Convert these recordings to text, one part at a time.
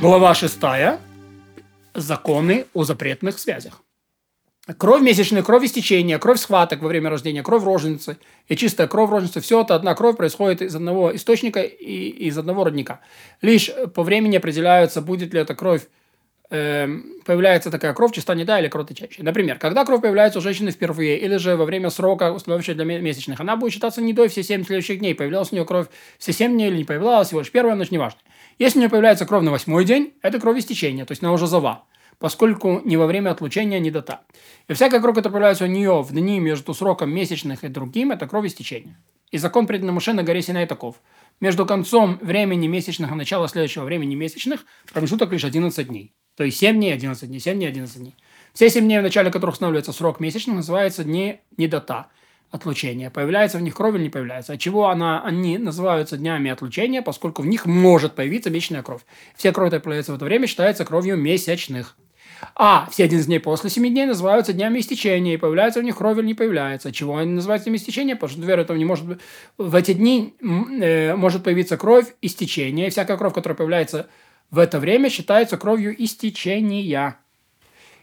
Глава 6. Законы о запретных связях. Кровь месячная, кровь истечения, кровь схваток во время рождения, кровь роженицы и чистая кровь роженицы – все это одна кровь происходит из одного источника и из одного родника. Лишь по времени определяются, будет ли эта кровь э, появляется такая кровь, чиста не да или кровоточащая. Например, когда кровь появляется у женщины впервые или же во время срока, установившего для месячных, она будет считаться не до все 7 следующих дней. Появлялась у нее кровь все 7 дней или не появлялась, всего лишь первая ночь, неважно. Если у нее появляется кровь на восьмой день, это кровь истечения, то есть она уже зова поскольку ни во время отлучения, ни до та. И всякая кровь, которая появляется у нее в дни между сроком месячных и другим, это кровь истечения. И закон предан Моше на горе Синай таков. Между концом времени месячных и началом следующего времени месячных промежуток лишь 11 дней. То есть 7 дней, 11 дней, 7 дней, 11 дней. Все 7 дней, в начале которых устанавливается срок месячных, называются дни недота отлучения. Появляется в них кровь или не появляется. От чего она, они называются днями отлучения, поскольку в них может появиться месячная кровь. Все кровь, которая появляется в это время, считается кровью месячных. А все 11 дней после 7 дней называются днями истечения, и появляется в них кровь или не появляется. Чего они называются днями истечения? Потому что, например, этого не может. В эти дни э, может появиться кровь истечения, и всякая кровь, которая появляется в это время, считается кровью истечения.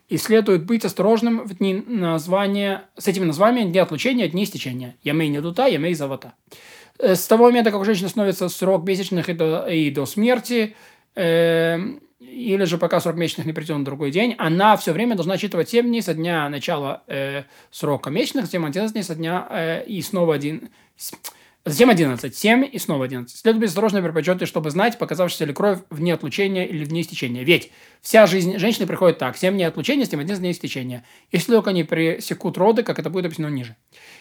И следует быть осторожным в дни названия, с этими названиями дни отлучения, дни истечения. Ямей не дута, ямей завата. Э, с того момента, как у женщины становится срок месячных и до, и до смерти, э, или же пока срок месячных не придет на другой день, она все время должна отчитывать 7 дней со дня начала э, срока месячных, затем 11 дней со дня э, и снова один... Затем 11, 7 и снова 11. Следует быть осторожно при подсчете, чтобы знать, показавшаяся ли кровь вне отлучения или вне истечения. Ведь вся жизнь женщины приходит так. 7 дней отлучения, 7 11 дней истечения. Если только они пресекут роды, как это будет объяснено ниже.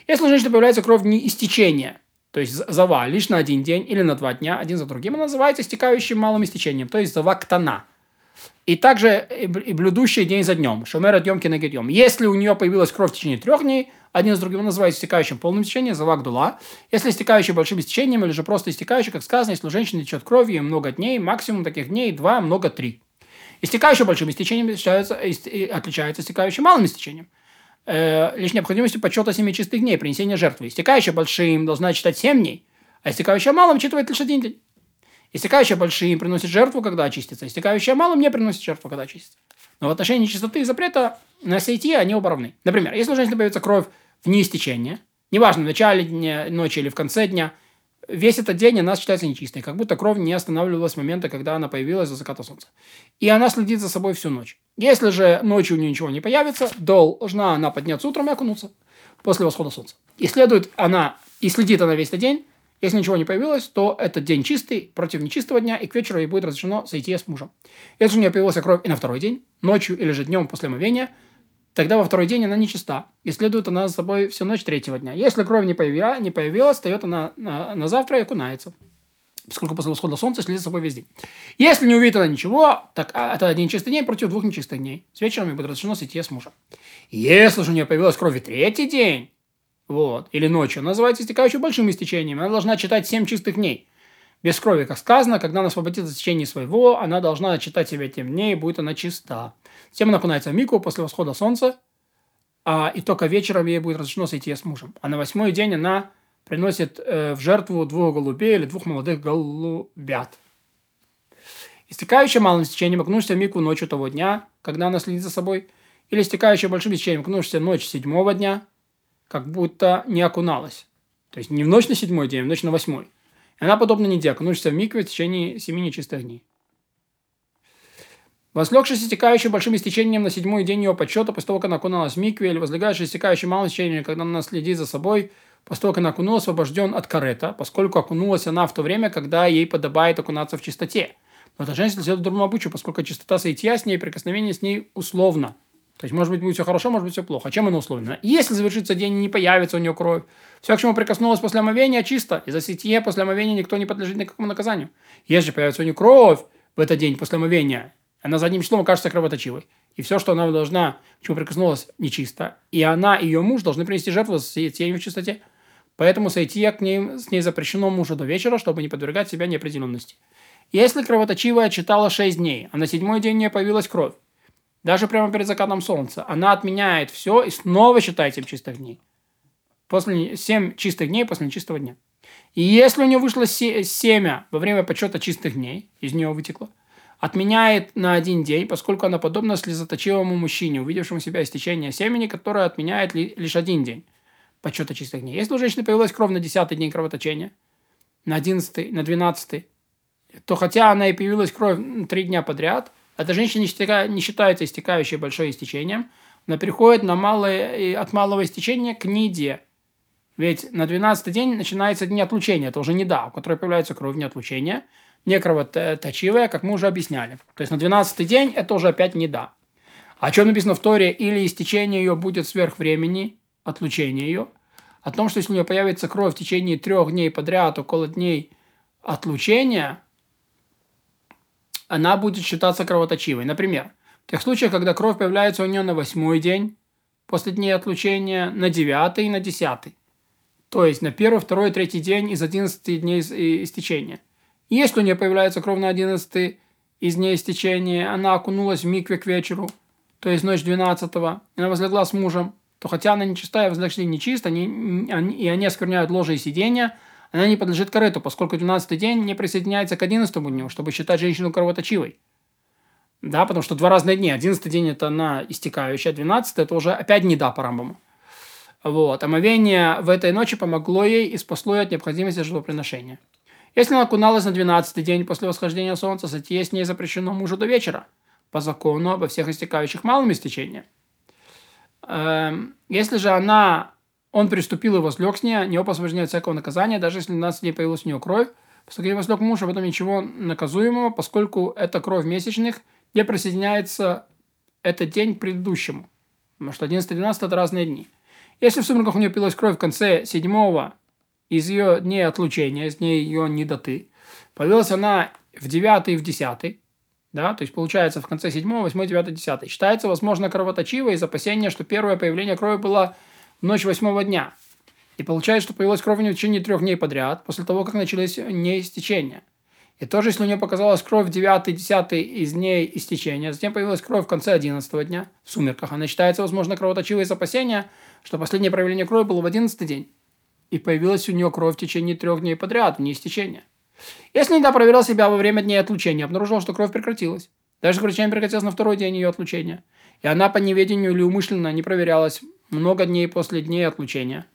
Если у женщины появляется кровь вне истечения, то есть зава лишь на один день или на два дня, один за другим, она называется истекающим малым истечением, то есть зава ктана и также и блюдущий день за днем. Шумер от емки нагидьем. Если у нее появилась кровь в течение трех дней, один с другим называется истекающим полным течением, завак дула. Если истекающий большим истечением, или же просто истекающий, как сказано, если у женщины течет кровью много дней, максимум таких дней два, много три. Истекающий большим истечением отличается, отличается истекающим малым истечением. Э, лишь необходимостью подсчета семи чистых дней, принесения жертвы. Истекающая большим должна читать семь дней, а истекающая малым читывает лишь один день. Истекающая большим приносит жертву, когда очистится. Истекающая малым не приносит жертву, когда очистится. Но в отношении чистоты и запрета на сейти они оба равны. Например, если у женщины появится кровь вне истечения, неважно, в начале дня, ночи или в конце дня, весь этот день она считается нечистой, как будто кровь не останавливалась с момента, когда она появилась за заката солнца. И она следит за собой всю ночь. Если же ночью у нее ничего не появится, должна она подняться утром и окунуться после восхода солнца. И следует она, и следит она весь этот день, если ничего не появилось, то этот день чистый против нечистого дня, и к вечеру ей будет разрешено сойти с мужем. Если у нее появилась кровь и на второй день, ночью или же днем после омовения, тогда во второй день она нечиста, и следует она за собой всю ночь третьего дня. Если кровь не, появила, не появилась, встает она на, на завтра и окунается поскольку после восхода солнца следит за собой весь. Если не увидит она ничего, так а, это один чистый день против двух нечистых дней. С вечером ей будет разрешено сойти с мужем. Если же у нее появилась кровь и третий день, вот, или ночью, называется истекающей большим истечением. Она должна читать семь чистых дней. Без крови, как сказано, когда она освободится в течение своего, она должна читать себя тем дней, будет она чиста. Затем она окунается в мику после восхода солнца, а, и только вечером ей будет разрешено сойти с мужем. А на восьмой день она приносит э, в жертву двух голубей или двух молодых голубят. Истекающая малым истечением окунешься в мику ночью того дня, когда она следит за собой, или истекающая большим истечением окунешься ночь седьмого дня, как будто не окуналась. То есть не в ночь на седьмой день, а в ночь на восьмой. И она, подобно неде, окунешься в микве в течение семи нечистых дней. Возлегшись истекающим большим истечением на седьмой день ее подсчета, после того, как она окуналась в микве, или возлегающий истекающим малым истечением, когда она следит за собой, после того, как она окунулась, освобожден от карета, поскольку окунулась она в то время, когда ей подобает окунаться в чистоте. Но эта женщина следует другому обычаю, поскольку чистота соития с ней, прикосновение с ней условно – то есть, может быть, будет все хорошо, может быть, все плохо. Чем оно условлено? Если завершится день и не появится у нее кровь, все, к чему прикоснулось после омовения, чисто. И за сетье после омовения никто не подлежит никакому наказанию. Если появится у нее кровь в этот день после омовения, она задним числом окажется кровоточивой. И все, что она должна, к чему прикоснулась, нечисто. И она и ее муж должны принести жертву с сетьей в чистоте. Поэтому сойти к ней, с ней запрещено мужу до вечера, чтобы не подвергать себя неопределенности. Если кровоточивая читала 6 дней, а на седьмой день у нее появилась кровь, даже прямо перед закатом солнца. Она отменяет все и снова считает 7 чистых дней. После 7 чистых дней после нечистого дня. И если у нее вышло семя во время подсчета чистых дней, из нее вытекло, отменяет на один день, поскольку она подобна слезоточивому мужчине, увидевшему себя истечение семени, которое отменяет ли, лишь один день подсчета чистых дней. Если у женщины появилась кровь на 10 день кровоточения, на 11, на 12, то хотя она и появилась кровь три дня подряд, эта женщина не, стека, не считается истекающей большое истечением, она переходит на малое, от малого истечения к ниде. Ведь на 12 день начинается день отлучения, это уже неда, у которой появляется кровь не отлучения – не кровоточивая, как мы уже объясняли. То есть на 12 день это уже опять не да. О чем написано в Торе, или истечение ее будет сверх времени, отлучение ее, о том, что если у нее появится кровь в течение трех дней подряд, около дней отлучения, она будет считаться кровоточивой. Например, в тех случаях, когда кровь появляется у нее на восьмой день после дней отлучения, на девятый и на десятый. То есть на первый, второй, третий день из 11 дней истечения – если у нее появляется кровь на 11 из дней истечения, она окунулась в микве к вечеру, то есть ночь 12 она возлегла с мужем, то хотя она нечистая, возлегли нечисто, они, они, и они оскверняют ложе и сиденье, она не подлежит корыту, поскольку 12 день не присоединяется к 11 дню, чтобы считать женщину кровоточивой. Да, потому что два разных дня. 11 день это она истекающая, 12 это уже опять не да по Рамбаму. Вот. Омовение в этой ночи помогло ей и спасло ее от необходимости жертвоприношения. Если она окуналась на 12 день после восхождения солнца, сойти с ней запрещено мужу до вечера, по закону обо всех истекающих малым истечением. Эм, если же она, он приступил и возлег с ней, не освобождение от всякого наказания, даже если на 12 дней появилась у нее кровь, поскольку возлег муж, об этом ничего наказуемого, поскольку это кровь месячных, где присоединяется этот день к предыдущему. Потому что 11 и 12 это разные дни. Если в сумерках у нее пилась кровь в конце седьмого из ее дней отлучения, из дней ее недоты. Появилась она в 9 и в 10, да, то есть получается в конце 7, 8, 9, 10. Считается, возможно, кровоточивой из опасения, что первое появление крови было ночь 8 дня. И получается, что появилась кровь у нее в течение трех дней подряд, после того, как начались неистечения. И тоже, если у нее показалась кровь в 9 10 из дней истечения, затем появилась кровь в конце 11 дня, в сумерках, она считается, возможно, кровоточивой из опасения, что последнее проявление крови было в 11 день и появилась у нее кровь в течение трех дней подряд, вне истечения. Если Неда проверил себя во время дней отлучения, обнаружил, что кровь прекратилась. Даже кровотечение прекратилось на второй день ее отлучения. И она по неведению или умышленно не проверялась много дней после дней отлучения.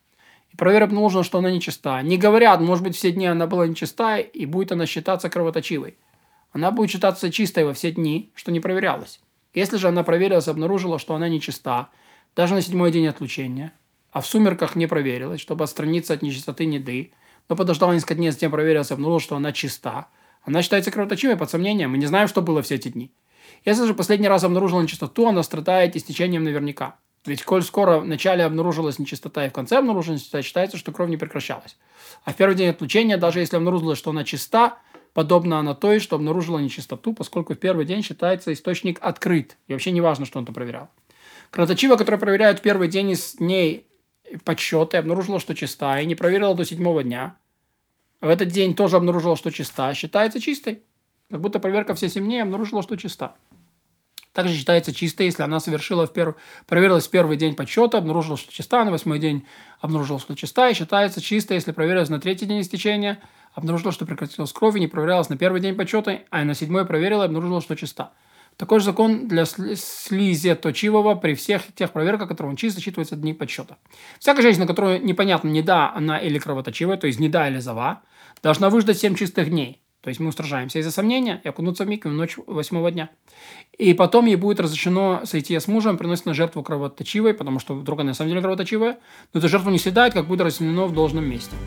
И проверь обнаружил, что она нечиста. Не говорят, может быть, все дни она была нечиста, и будет она считаться кровоточивой. Она будет считаться чистой во все дни, что не проверялась. Если же она проверилась обнаружила, что она нечиста, даже на седьмой день отлучения, а в сумерках не проверилась, чтобы отстраниться от нечистоты неды, но подождала несколько дней, затем проверилась обнаружила, что она чиста. Она считается кровоточивой под сомнением, мы не знаем, что было все эти дни. Если же последний раз обнаружила нечистоту, она страдает истечением наверняка. Ведь коль скоро в начале обнаружилась нечистота и в конце обнаружилась нечистота, считается, что кровь не прекращалась. А в первый день отлучения, даже если обнаружилось, что она чиста, подобно она той, что обнаружила нечистоту, поскольку в первый день считается источник открыт. И вообще не важно, что он там проверял. Кровоточиво, которое проверяют в первый день из дней подсчеты, обнаружила, что чиста, и не проверила до седьмого дня. В этот день тоже обнаружила, что чиста, считается чистой. Как будто проверка все семь дней обнаружила, что чиста. Также считается чистой, если она совершила в первый, проверилась в первый день подсчета, обнаружила, что чиста, на восьмой день обнаружила, что чиста, и считается чистой, если проверилась на третий день истечения, обнаружила, что прекратилась кровь, и не проверялась на первый день подсчета, а на седьмой проверила и обнаружила, что чиста. Такой же закон для слизи точивого при всех тех проверках, которые он чисто засчитывается дни подсчета. Всякая женщина, которая непонятно, не да она или кровоточивая, то есть не да или зава, должна выждать 7 чистых дней. То есть мы устражаемся из-за сомнения и окунуться в микву в ночь восьмого дня. И потом ей будет разрешено сойти с мужем, приносить на жертву кровоточивой, потому что вдруг она на самом деле кровоточивая, но эту жертву не съедает, как будет расчленено в должном месте.